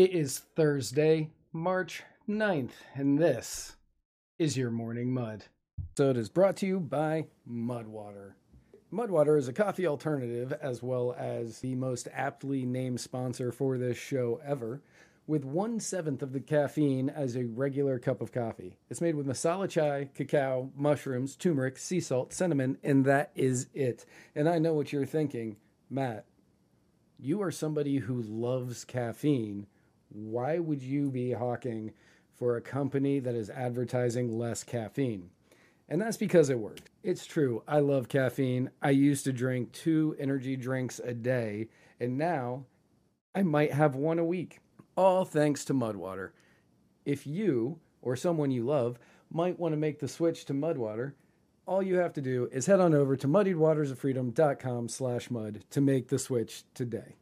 It is Thursday, March 9th, and this is your morning mud. So it is brought to you by Mudwater. Mudwater is a coffee alternative as well as the most aptly named sponsor for this show ever, with one seventh of the caffeine as a regular cup of coffee. It's made with masala chai, cacao, mushrooms, turmeric, sea salt, cinnamon, and that is it. And I know what you're thinking, Matt. You are somebody who loves caffeine. Why would you be hawking for a company that is advertising less caffeine? And that's because it worked. It's true. I love caffeine. I used to drink two energy drinks a day, and now I might have one a week. All thanks to Mudwater. If you or someone you love might want to make the switch to Mudwater, all you have to do is head on over to muddiedwatersoffreedom.com slash mud to make the switch today.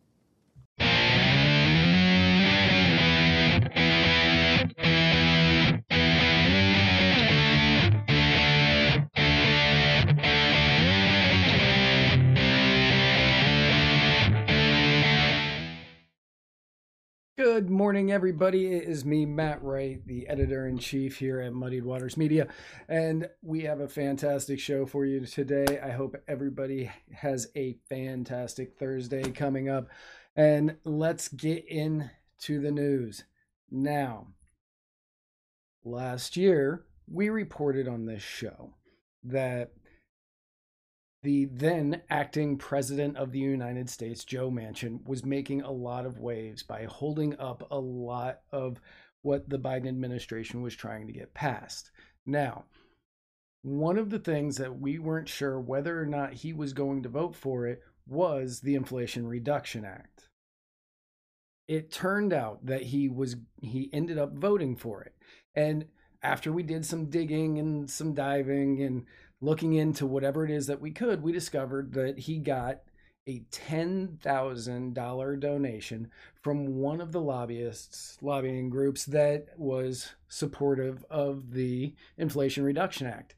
Good morning, everybody. It is me, Matt Wright, the editor in chief here at Muddied Waters Media, and we have a fantastic show for you today. I hope everybody has a fantastic Thursday coming up, and let's get into the news now. Last year, we reported on this show that the then acting president of the United States, Joe Manchin, was making a lot of waves by holding up a lot of what the Biden administration was trying to get passed. Now, one of the things that we weren't sure whether or not he was going to vote for it was the Inflation Reduction Act. It turned out that he was he ended up voting for it. And after we did some digging and some diving and looking into whatever it is that we could, we discovered that he got a $10,000 donation from one of the lobbyists, lobbying groups that was supportive of the Inflation Reduction Act.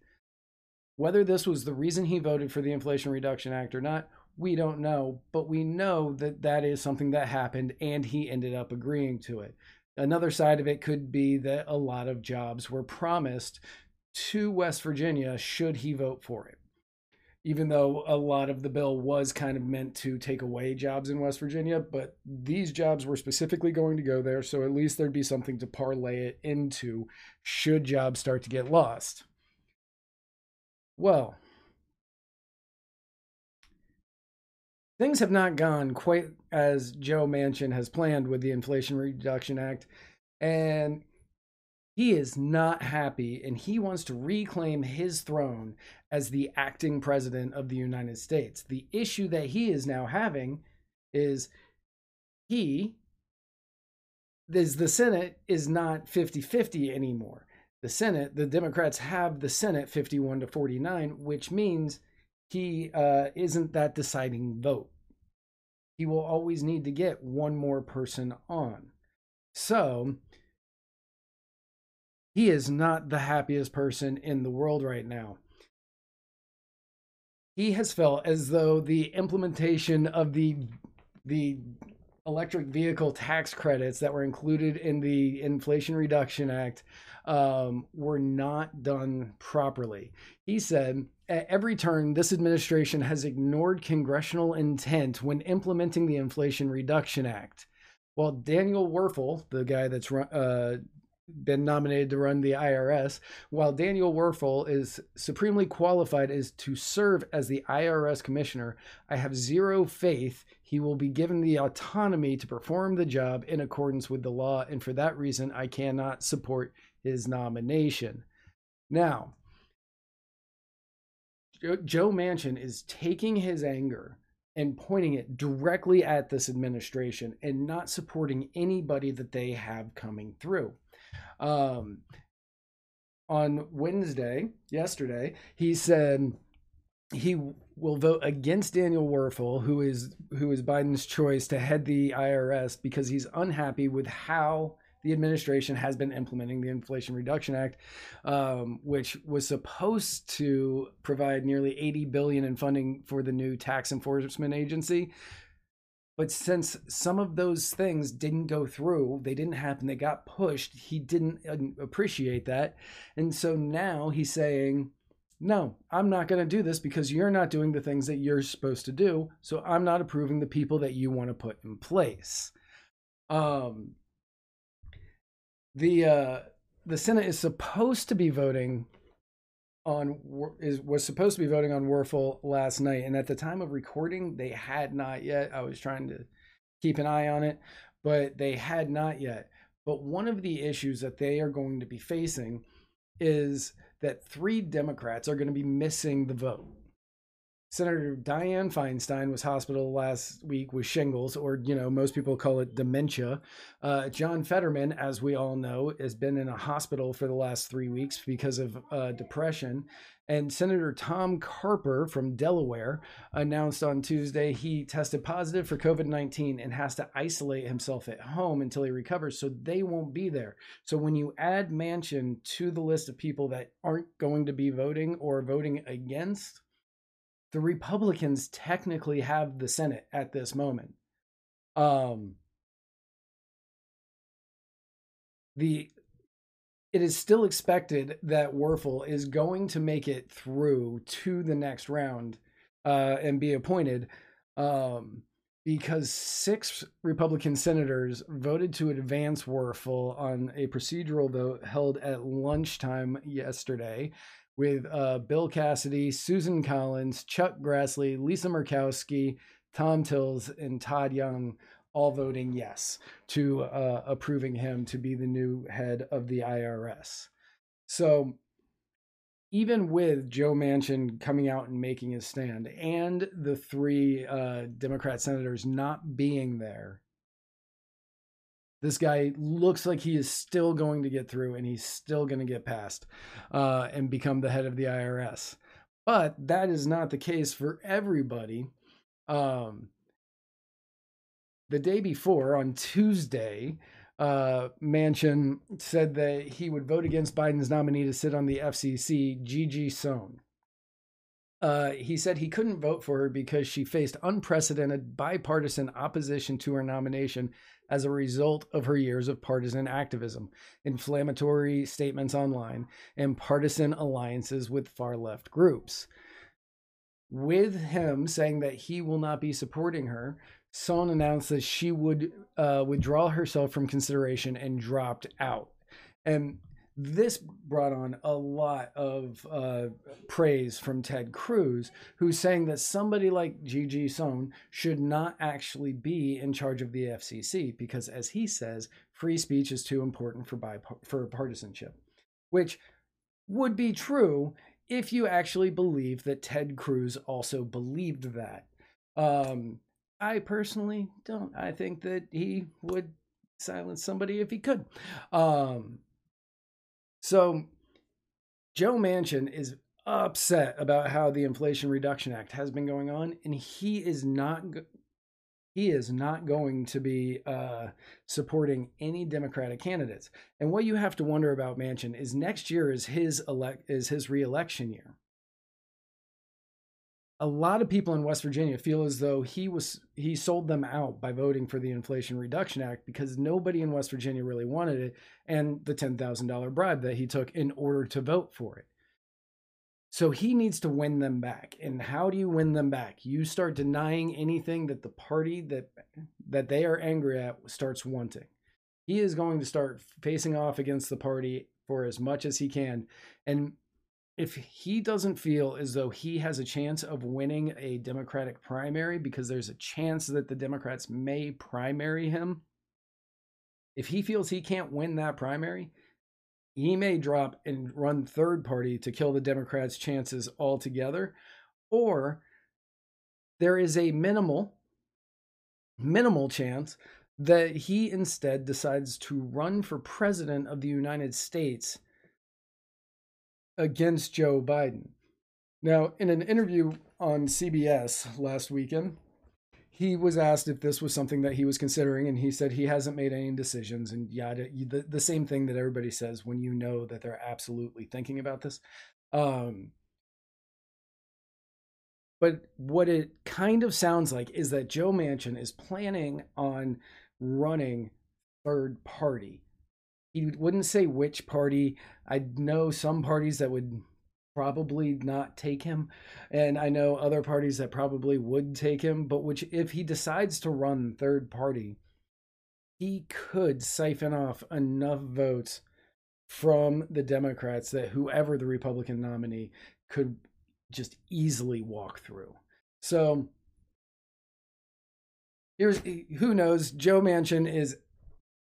Whether this was the reason he voted for the Inflation Reduction Act or not, we don't know, but we know that that is something that happened and he ended up agreeing to it. Another side of it could be that a lot of jobs were promised to West Virginia should he vote for it. Even though a lot of the bill was kind of meant to take away jobs in West Virginia, but these jobs were specifically going to go there, so at least there'd be something to parlay it into should jobs start to get lost. Well, things have not gone quite as Joe Manchin has planned with the Inflation Reduction Act. And he is not happy and he wants to reclaim his throne as the acting president of the United States. The issue that he is now having is he is the Senate is not 50-50 anymore. The Senate, the Democrats have the Senate 51 to 49, which means he uh, isn't that deciding vote. He will always need to get one more person on. So he is not the happiest person in the world right now. He has felt as though the implementation of the the electric vehicle tax credits that were included in the Inflation Reduction Act um, were not done properly. He said, at every turn, this administration has ignored congressional intent when implementing the Inflation Reduction Act. While Daniel Werfel, the guy that's uh, been nominated to run the IRS, while Daniel Werfel is supremely qualified as to serve as the IRS commissioner, I have zero faith he will be given the autonomy to perform the job in accordance with the law, and for that reason, I cannot support his nomination. Now, Joe Manchin is taking his anger and pointing it directly at this administration and not supporting anybody that they have coming through. Um, on Wednesday, yesterday, he said he will vote against Daniel Werfel, who is who is Biden's choice to head the IRS because he's unhappy with how the administration has been implementing the Inflation Reduction Act, um, which was supposed to provide nearly 80 billion in funding for the new tax enforcement agency. But since some of those things didn't go through, they didn't happen, they got pushed, he didn't uh, appreciate that. And so now he's saying, no, I'm not going to do this because you're not doing the things that you're supposed to do. So I'm not approving the people that you want to put in place. Um, the uh, the Senate is supposed to be voting on is was supposed to be voting on Werfel last night, and at the time of recording, they had not yet. I was trying to keep an eye on it, but they had not yet. But one of the issues that they are going to be facing is that three Democrats are going to be missing the vote. Senator Dianne Feinstein was hospital last week with shingles, or you know, most people call it dementia. Uh, John Fetterman, as we all know, has been in a hospital for the last three weeks because of uh, depression. And Senator Tom Carper from Delaware announced on Tuesday he tested positive for COVID 19 and has to isolate himself at home until he recovers. So they won't be there. So when you add Manchin to the list of people that aren't going to be voting or voting against, the Republicans technically have the Senate at this moment. Um, the it is still expected that Werfel is going to make it through to the next round uh, and be appointed um, because six Republican senators voted to advance Werfel on a procedural vote held at lunchtime yesterday with uh, Bill Cassidy, Susan Collins, Chuck Grassley, Lisa Murkowski, Thom Tillis, and Todd Young all voting yes to uh, approving him to be the new head of the IRS. So even with Joe Manchin coming out and making his stand and the three uh, Democrat senators not being there, this guy looks like he is still going to get through and he's still going to get past uh, and become the head of the IRS. But that is not the case for everybody. Um, the day before, on Tuesday, uh, Manchin said that he would vote against Biden's nominee to sit on the FCC, Gigi Sohn. Uh, he said he couldn't vote for her because she faced unprecedented bipartisan opposition to her nomination as a result of her years of partisan activism, inflammatory statements online, and partisan alliances with far left groups. With him saying that he will not be supporting her, Sohn announced that she would uh, withdraw herself from consideration and dropped out. And this brought on a lot of uh, praise from Ted Cruz, who's saying that somebody like Gigi Sohn should not actually be in charge of the FCC because, as he says, free speech is too important for for partisanship, which would be true if you actually believe that Ted Cruz also believed that. Um, I personally don't. I think that he would silence somebody if he could. Um, so Joe Manchin is upset about how the Inflation Reduction Act has been going on, and he is not he is not going to be uh, supporting any Democratic candidates. And what you have to wonder about Manchin is next year is his elect is his reelection year a lot of people in West Virginia feel as though he was he sold them out by voting for the Inflation Reduction Act because nobody in West Virginia really wanted it and the $10,000 bribe that he took in order to vote for it. So he needs to win them back. And how do you win them back? You start denying anything that the party that that they are angry at starts wanting. He is going to start facing off against the party for as much as he can and if he doesn't feel as though he has a chance of winning a Democratic primary because there's a chance that the Democrats may primary him, if he feels he can't win that primary, he may drop and run third party to kill the Democrats' chances altogether. Or there is a minimal, minimal chance that he instead decides to run for president of the United States against Joe Biden. Now, in an interview on CBS last weekend, he was asked if this was something that he was considering, and he said he hasn't made any decisions. And yada, the, the same thing that everybody says when you know that they're absolutely thinking about this. Um, But what it kind of sounds like is that Joe Manchin is planning on running third party. He wouldn't say which party. I know some parties that would probably not take him and i know other parties that probably would take him but which if he decides to run third party he could siphon off enough votes from the democrats that whoever the republican nominee could just easily walk through so here's who knows joe manchin is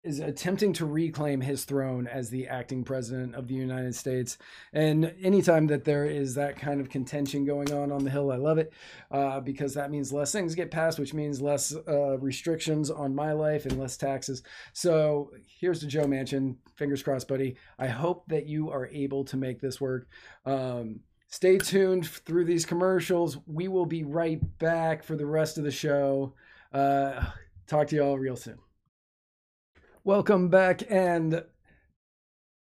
is attempting to reclaim his throne as the acting president of the United States. And anytime that there is that kind of contention going on on the Hill, I love it uh, because that means less things get passed, which means less uh, restrictions on my life and less taxes. So here's to Joe Manchin. Fingers crossed, buddy. I hope that you are able to make this work. Um, stay tuned through these commercials. We will be right back for the rest of the show. Uh, talk to you all real soon. Welcome back, and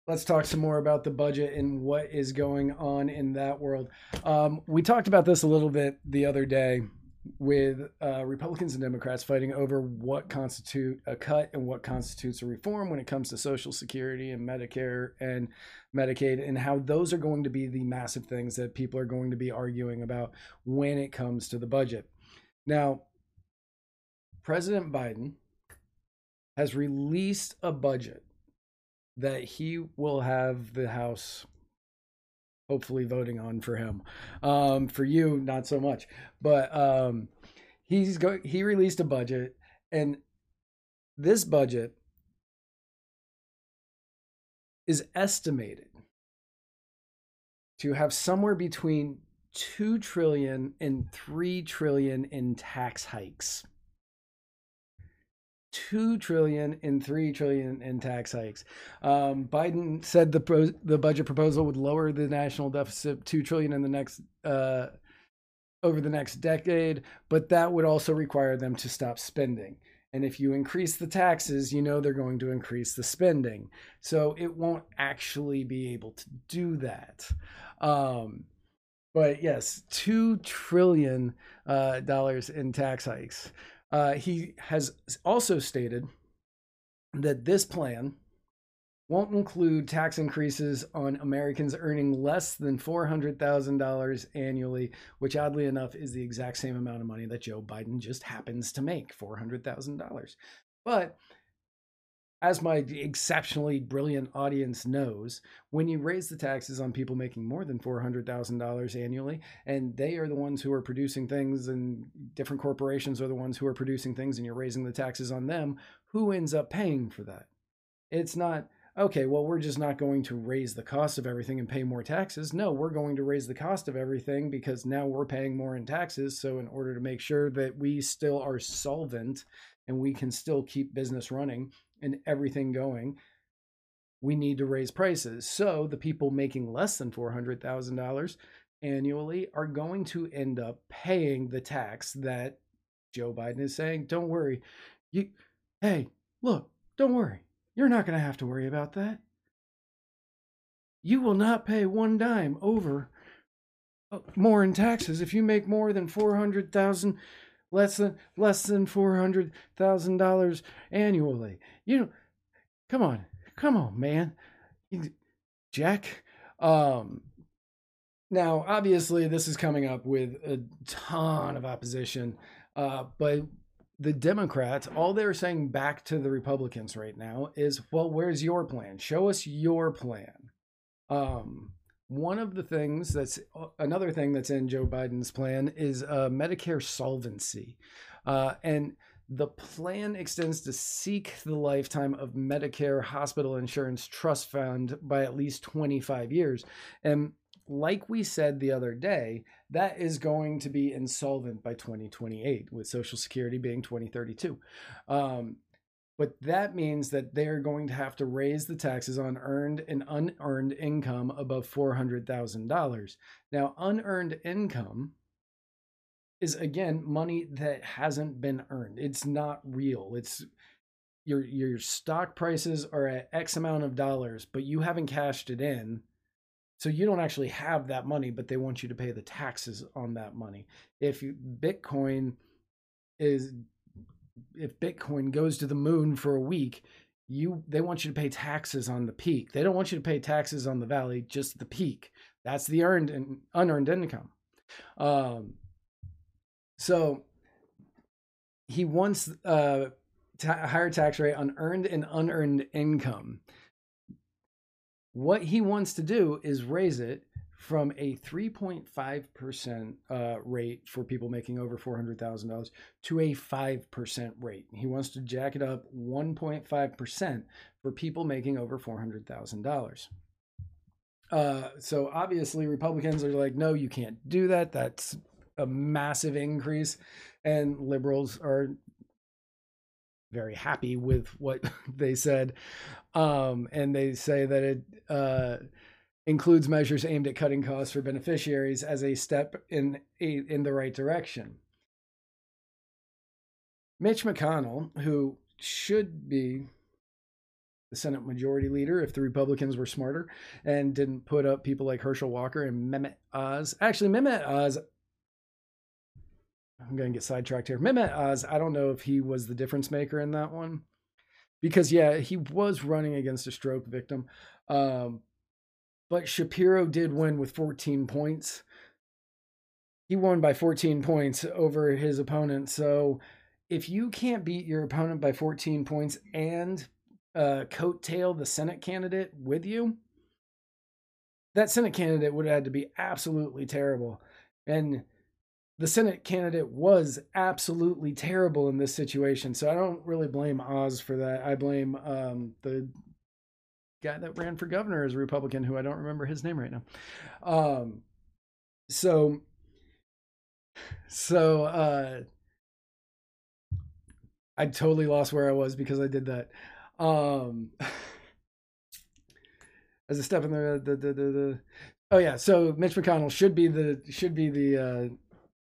let's talk some more about the budget and what is going on in that world. Um, we talked about this a little bit the other day with uh, Republicans and Democrats fighting over what constitute a cut and what constitutes a reform when it comes to Social Security and Medicare and Medicaid, and how those are going to be the massive things that people are going to be arguing about when it comes to the budget. Now, President Biden has released a budget that he will have the House hopefully voting on for him. Um, for you, not so much. But um, he's go- he released a budget, and this budget is estimated to have somewhere between 2 trillion and 3 trillion in tax hikes two trillion and three trillion in tax hikes. Um, Biden said the pro- the budget proposal would lower the national deficit two trillion in the next uh, over the next decade, but that would also require them to stop spending. And if you increase the taxes, you know they're going to increase the spending. So it won't actually be able to do that. Um, but yes, two trillion uh, dollars in tax hikes. Uh, he has also stated that this plan won't include tax increases on Americans earning less than $400,000 annually, which oddly enough is the exact same amount of money that Joe Biden just happens to make $400,000. But as my exceptionally brilliant audience knows, when you raise the taxes on people making more than $400,000 annually, and they are the ones who are producing things, and different corporations are the ones who are producing things, and you're raising the taxes on them, who ends up paying for that? It's not, okay, well, we're just not going to raise the cost of everything and pay more taxes. No, we're going to raise the cost of everything because now we're paying more in taxes. So, in order to make sure that we still are solvent and we can still keep business running, and everything going, we need to raise prices. So the people making less than $400,000 annually are going to end up paying the tax that Joe Biden is saying, don't worry. You hey, look, don't worry. You're not going to have to worry about that. You will not pay one dime over uh, more in taxes if you make more than 400,000 less than less than $400,000 annually. You know, come on, come on, man, Jack. Um, now, obviously, this is coming up with a ton of opposition, uh, but the Democrats, all they're saying back to the Republicans right now is, well, where's your plan? Show us your plan. Um, one of the things that's uh, another thing that's in Joe Biden's plan is uh, Medicare solvency. Uh, and the plan extends to seek the lifetime of Medicare Hospital Insurance Trust Fund by at least 25 years. And like we said the other day, that is going to be insolvent by 2028, with Social Security being 2032. Um, but that means that they're going to have to raise the taxes on earned and unearned income above $400,000. Now, unearned income is again money that hasn't been earned. It's not real. It's your your stock prices are at X amount of dollars, but you haven't cashed it in. So you don't actually have that money, but they want you to pay the taxes on that money. If you, Bitcoin is if Bitcoin goes to the moon for a week, you they want you to pay taxes on the peak. They don't want you to pay taxes on the valley, just the peak. That's the earned and unearned income. Um, so he wants uh, a higher tax rate on earned and unearned income. What he wants to do is raise it from a 3.5% uh, rate for people making over $400,000 to a 5% rate. He wants to jack it up 1.5% for people making over $400,000. Uh, so obviously, Republicans are like, no, you can't do that. That's a massive increase. And liberals are very happy with what they said. Um, and they say that it, uh, includes measures aimed at cutting costs for beneficiaries as a step in in the right direction. Mitch McConnell, who should be the Senate Majority Leader if the Republicans were smarter and didn't put up people like Herschel Walker and Mehmet Oz. Actually, Mehmet Oz, I'm going to get sidetracked here. Mehmet Oz, I don't know if he was the difference maker in that one because, yeah, he was running against a stroke victim. Um, but Shapiro did win with 14 points. He won by 14 points over his opponent. So if you can't beat your opponent by 14 points and uh, coattail the Senate candidate with you, that Senate candidate would have had to be absolutely terrible. And the Senate candidate was absolutely terrible in this situation. So I don't really blame Oz for that. I blame um, the guy that ran for governor as a Republican, who I don't remember his name right now. Um, so, so uh, I totally lost where I was because I did that. Um, as a step in the, the the, the the oh yeah, so Mitch McConnell should be the should be the uh,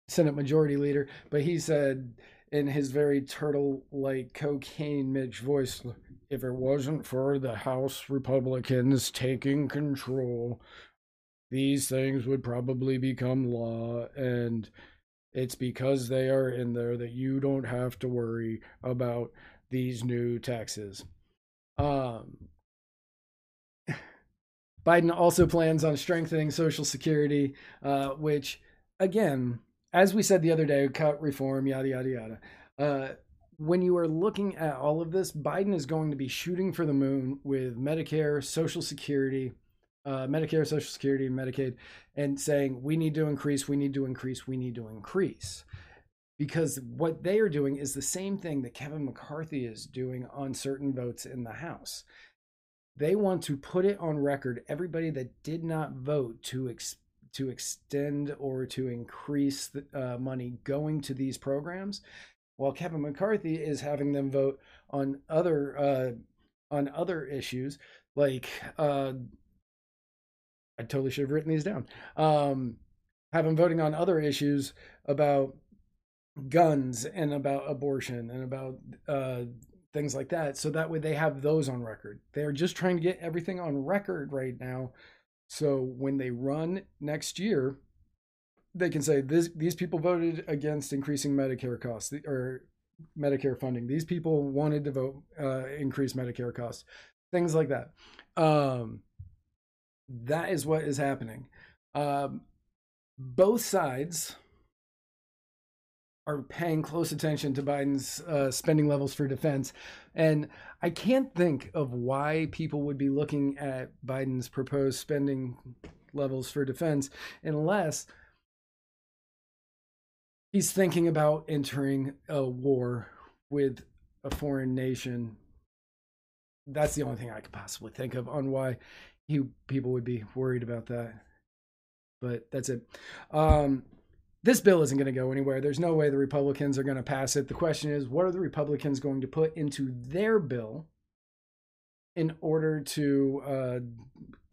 Senate Majority Leader, but he said in his very turtle like cocaine Mitch voice, if it wasn't for the House Republicans taking control, these things would probably become law. And it's because they are in there that you don't have to worry about these new taxes. Um, Biden also plans on strengthening Social Security, uh, which, again, as we said the other day, cut reform, yada, yada, yada. Uh, when you are looking at all of this, Biden is going to be shooting for the moon with Medicare, Social Security, uh, Medicare, Social Security, Medicaid, and saying, we need to increase, we need to increase, we need to increase. Because what they are doing is the same thing that Kevin McCarthy is doing on certain votes in the House. They want to put it on record everybody that did not vote to ex- to extend or to increase the, uh, money going to these programs while Kevin McCarthy is having them vote on other uh, on other issues like uh, I totally should have written these down. Um, have them voting on other issues about guns and about abortion and about uh, things like that. So that way they have those on record. They're just trying to get everything on record right now. So when they run next year, they can say this, these people voted against increasing Medicare costs or Medicare funding. These people wanted to vote uh, increase Medicare costs, things like that. Um, that is what is happening. Um, both sides are paying close attention to Biden's uh, spending levels for defense. And I can't think of why people would be looking at Biden's proposed spending levels for defense unless he's thinking about entering a war with a foreign nation. That's the only thing I could possibly think of on why he people would be worried about that. But that's it. Um, this bill isn't going to go anywhere. There's no way the Republicans are going to pass it. The question is, what are the Republicans going to put into their bill in order to uh,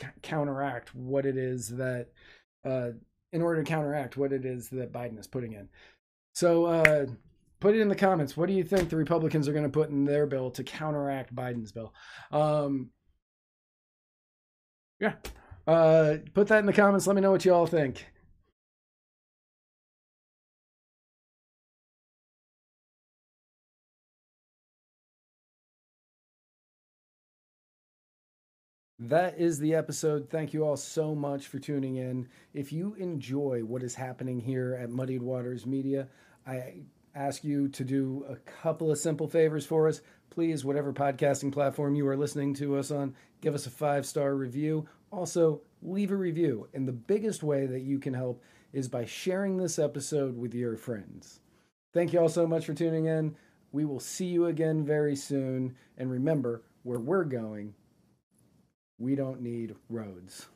c- counteract what it is that uh, in order to counteract what it is that Biden is putting in. So uh, put it in the comments. What do you think the Republicans are going to put in their bill to counteract Biden's bill? Um, yeah. Uh, put that in the comments. Let me know what you all think. That is the episode. Thank you all so much for tuning in. If you enjoy what is happening here at Muddied Waters Media, I ask you to do a couple of simple favors for us. Please, whatever podcasting platform you are listening to us on, give us a five star review. Also, leave a review. And the biggest way that you can help is by sharing this episode with your friends. Thank you all so much for tuning in. We will see you again very soon. And remember, where we're going, we don't need roads.